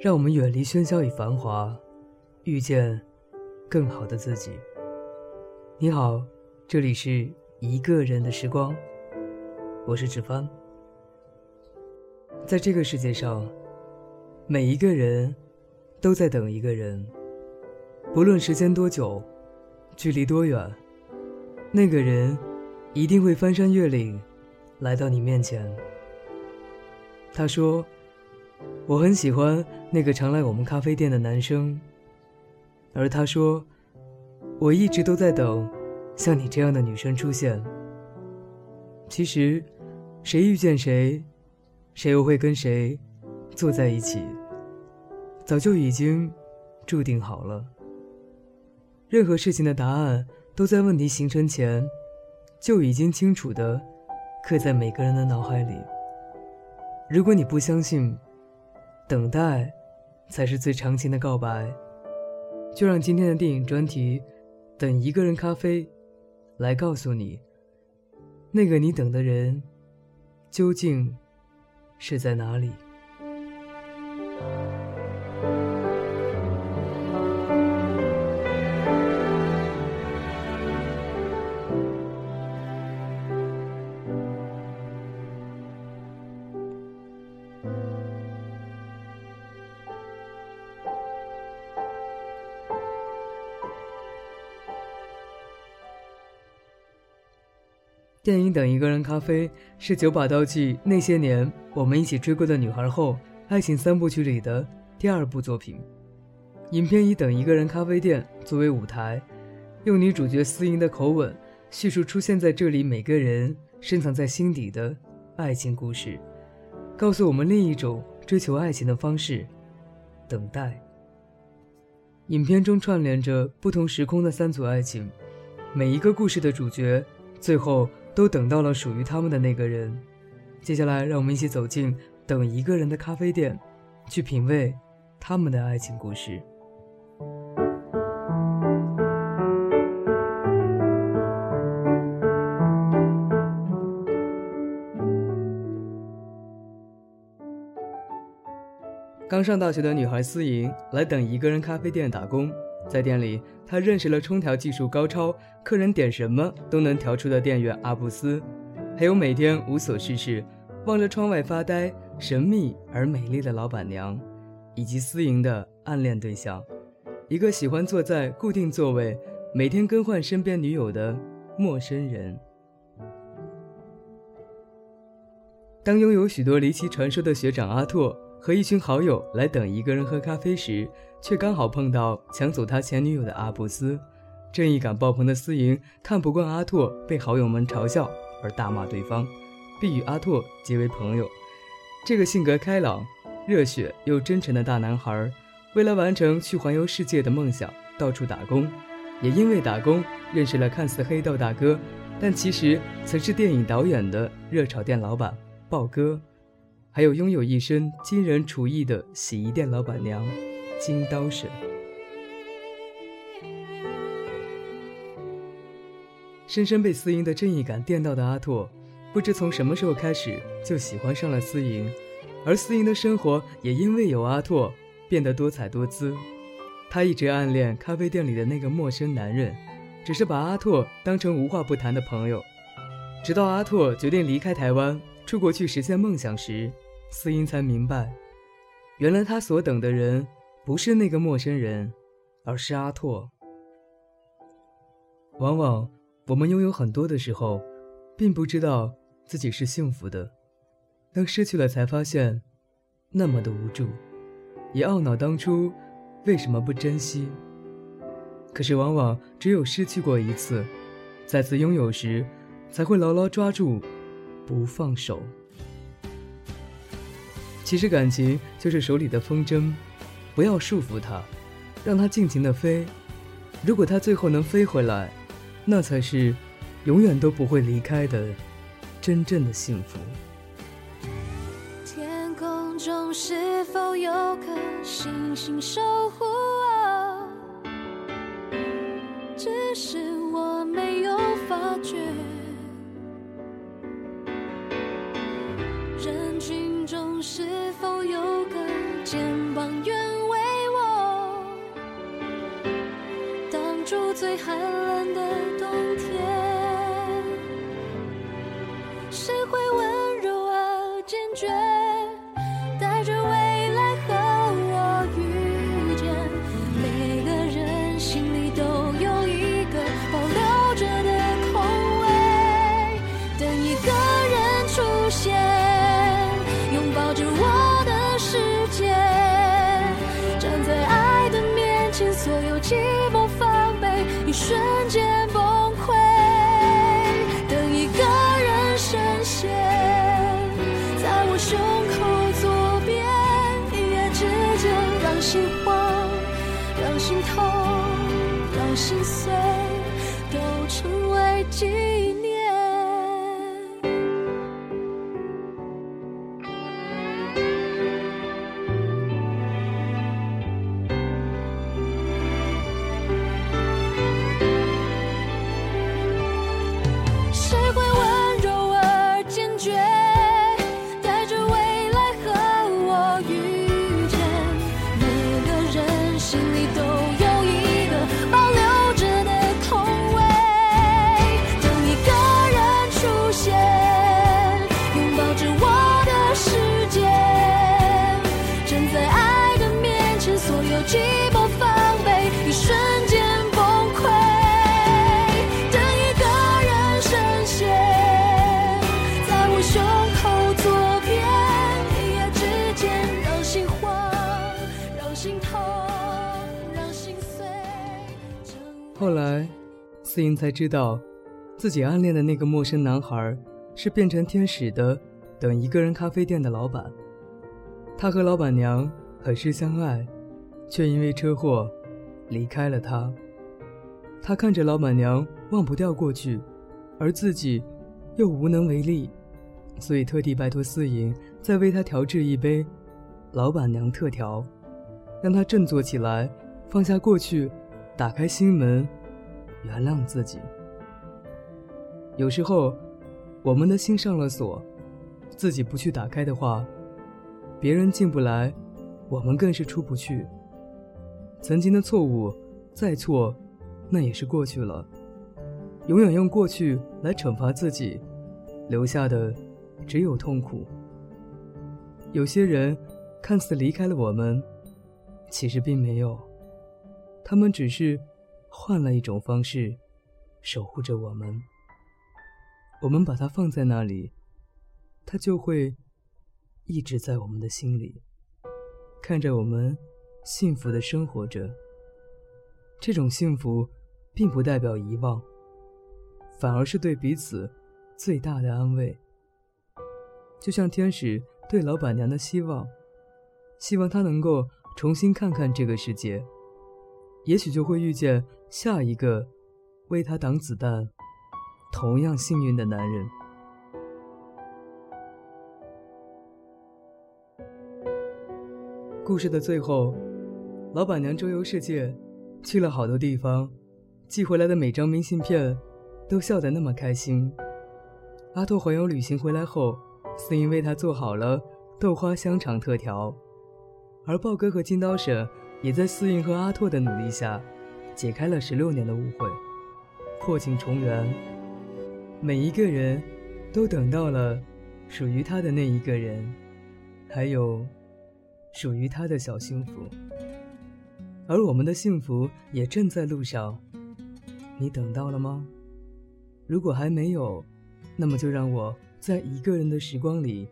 让我们远离喧嚣与繁华，遇见更好的自己。你好，这里是一个人的时光，我是志帆。在这个世界上，每一个人都在等一个人，不论时间多久，距离多远，那个人一定会翻山越岭来到你面前。他说：“我很喜欢那个常来我们咖啡店的男生。”而他说：“我一直都在等像你这样的女生出现。”其实，谁遇见谁，谁又会跟谁坐在一起，早就已经注定好了。任何事情的答案都在问题形成前就已经清楚的刻在每个人的脑海里。如果你不相信，等待才是最长情的告白，就让今天的电影专题《等一个人咖啡》来告诉你，那个你等的人究竟是在哪里。电影《等一个人咖啡》是九把刀具那些年我们一起追过的女孩后，爱情三部曲里的第二部作品。影片以《等一个人咖啡店》作为舞台，用女主角思莹的口吻叙述出现在这里每个人深藏在心底的爱情故事，告诉我们另一种追求爱情的方式——等待。影片中串联着不同时空的三组爱情，每一个故事的主角最后。都等到了属于他们的那个人，接下来让我们一起走进等一个人的咖啡店，去品味他们的爱情故事。刚上大学的女孩思莹来等一个人咖啡店打工。在店里，他认识了冲调技术高超、客人点什么都能调出的店员阿布斯，还有每天无所事事、望着窗外发呆、神秘而美丽的老板娘，以及私营的暗恋对象，一个喜欢坐在固定座位、每天更换身边女友的陌生人。当拥有许多离奇传说的学长阿拓和一群好友来等一个人喝咖啡时，却刚好碰到抢走他前女友的阿布斯，正义感爆棚的思莹看不惯阿拓被好友们嘲笑而大骂对方，并与阿拓结为朋友。这个性格开朗、热血又真诚的大男孩，为了完成去环游世界的梦想，到处打工，也因为打工认识了看似黑道大哥，但其实曾是电影导演的热炒店老板豹哥，还有拥有一身惊人厨艺的洗衣店老板娘。金刀神，深深被思莹的正义感电到的阿拓，不知从什么时候开始就喜欢上了思莹，而思莹的生活也因为有阿拓变得多彩多姿。他一直暗恋咖啡店里的那个陌生男人，只是把阿拓当成无话不谈的朋友。直到阿拓决定离开台湾，出国去实现梦想时，思莹才明白，原来他所等的人。不是那个陌生人，而是阿拓。往往我们拥有很多的时候，并不知道自己是幸福的；当失去了，才发现那么的无助，也懊恼当初为什么不珍惜。可是，往往只有失去过一次，再次拥有时，才会牢牢抓住，不放手。其实，感情就是手里的风筝。不要束缚它，让它尽情的飞。如果它最后能飞回来，那才是永远都不会离开的真正的幸福。天空中是否有颗星星守护我？只是我没有发觉。人群中是否有个？肩膀最寒冷的冬天。谁会瞬间思莹才知道，自己暗恋的那个陌生男孩是变成天使的等一个人咖啡店的老板。他和老板娘很是相爱，却因为车祸离开了他。他看着老板娘忘不掉过去，而自己又无能为力，所以特地拜托思莹再为他调制一杯老板娘特调，让他振作起来，放下过去，打开心门，原谅自己。有时候，我们的心上了锁，自己不去打开的话，别人进不来，我们更是出不去。曾经的错误，再错，那也是过去了。永远用过去来惩罚自己，留下的只有痛苦。有些人看似离开了我们，其实并没有，他们只是换了一种方式守护着我们。我们把它放在那里，它就会一直在我们的心里，看着我们幸福的生活着。这种幸福，并不代表遗忘，反而是对彼此最大的安慰。就像天使对老板娘的希望，希望她能够重新看看这个世界，也许就会遇见下一个为他挡子弹。同样幸运的男人。故事的最后，老板娘周游世界，去了好多地方，寄回来的每张明信片，都笑得那么开心。阿拓环游旅行回来后，思莹为他做好了豆花香肠特调，而豹哥和金刀婶也在思莹和阿拓的努力下，解开了十六年的误会，破镜重圆。每一个人都等到了属于他的那一个人，还有属于他的小幸福。而我们的幸福也正在路上，你等到了吗？如果还没有，那么就让我在一个人的时光里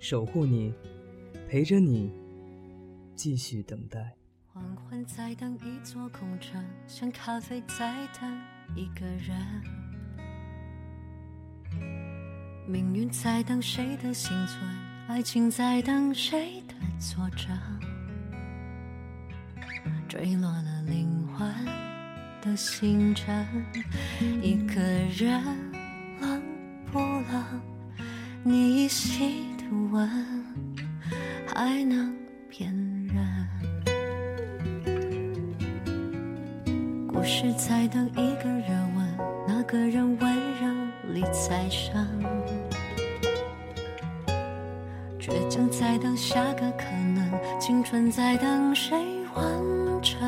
守护你，陪着你，继续等待。在等一座空城，像咖啡在等一个人。命运在等谁的幸存，爱情在等谁的挫折。坠落了灵魂的星辰，一个人冷不冷？你依稀的吻还能骗不是在等一个热吻，那个人温柔里再生。倔强在等下个可能，青春在等谁完成？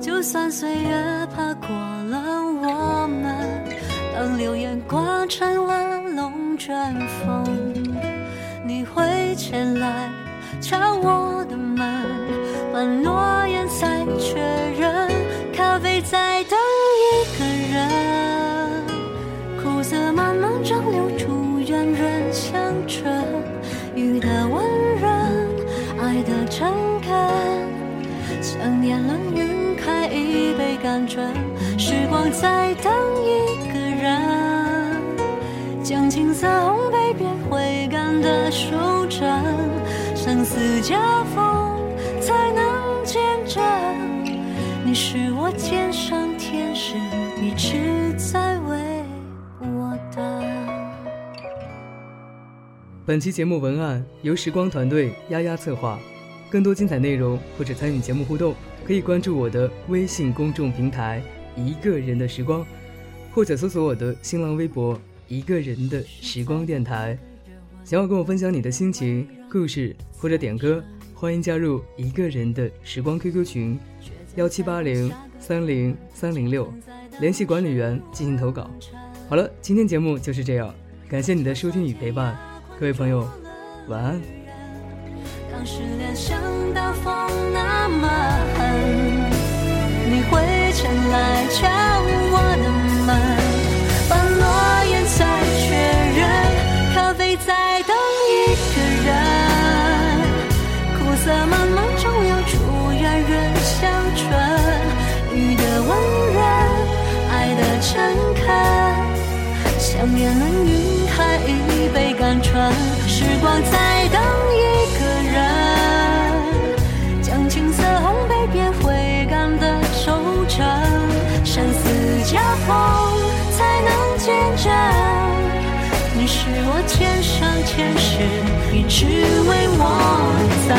就算岁月爬过了我们，当流言刮成了龙卷风，你会前来敲我的门，把诺确认，咖啡在等一个人，苦涩慢慢蒸馏出圆润香醇，雨的温润，爱的诚恳。想念了晕开一杯甘醇，时光在等一个人，将青涩烘焙变回甘的手掌，生死交锋才能，你是我天上天使，一直在为我等。本期节目文案由时光团队丫丫策划，更多精彩内容或者参与节目互动，可以关注我的微信公众平台“一个人的时光”，或者搜索我的新浪微博“一个人的时光电台”。想要跟我分享你的心情、故事或者点歌，欢迎加入“一个人的时光 QQ 群”幺七八零三零三零六，联系管理员进行投稿。好了，今天节目就是这样，感谢你的收听与陪伴。各位朋友，晚安。当时，想念能晕开一杯甘醇，时光在等一个人，将青涩烘焙变回甘的收成，生死交锋才能见证，你是我天上天使，一直为我在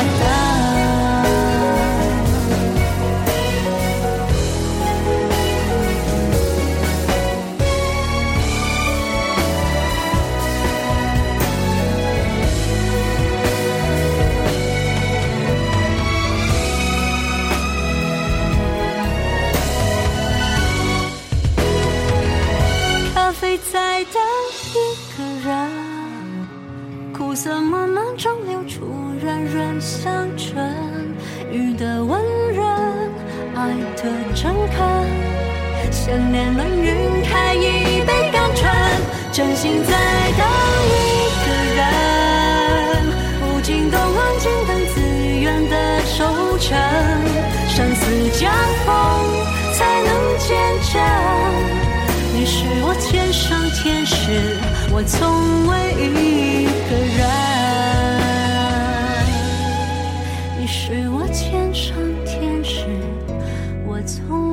真心在等一个人，无尽冬安静等自愿的收成，生死交锋才能见证。你是我天上天使，我从未一个人。你是我天上天使，我从。